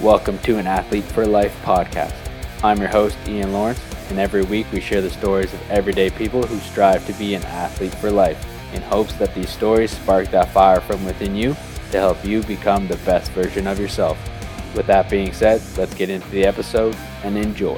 Welcome to an Athlete for Life podcast. I'm your host, Ian Lawrence, and every week we share the stories of everyday people who strive to be an athlete for life in hopes that these stories spark that fire from within you to help you become the best version of yourself. With that being said, let's get into the episode and enjoy.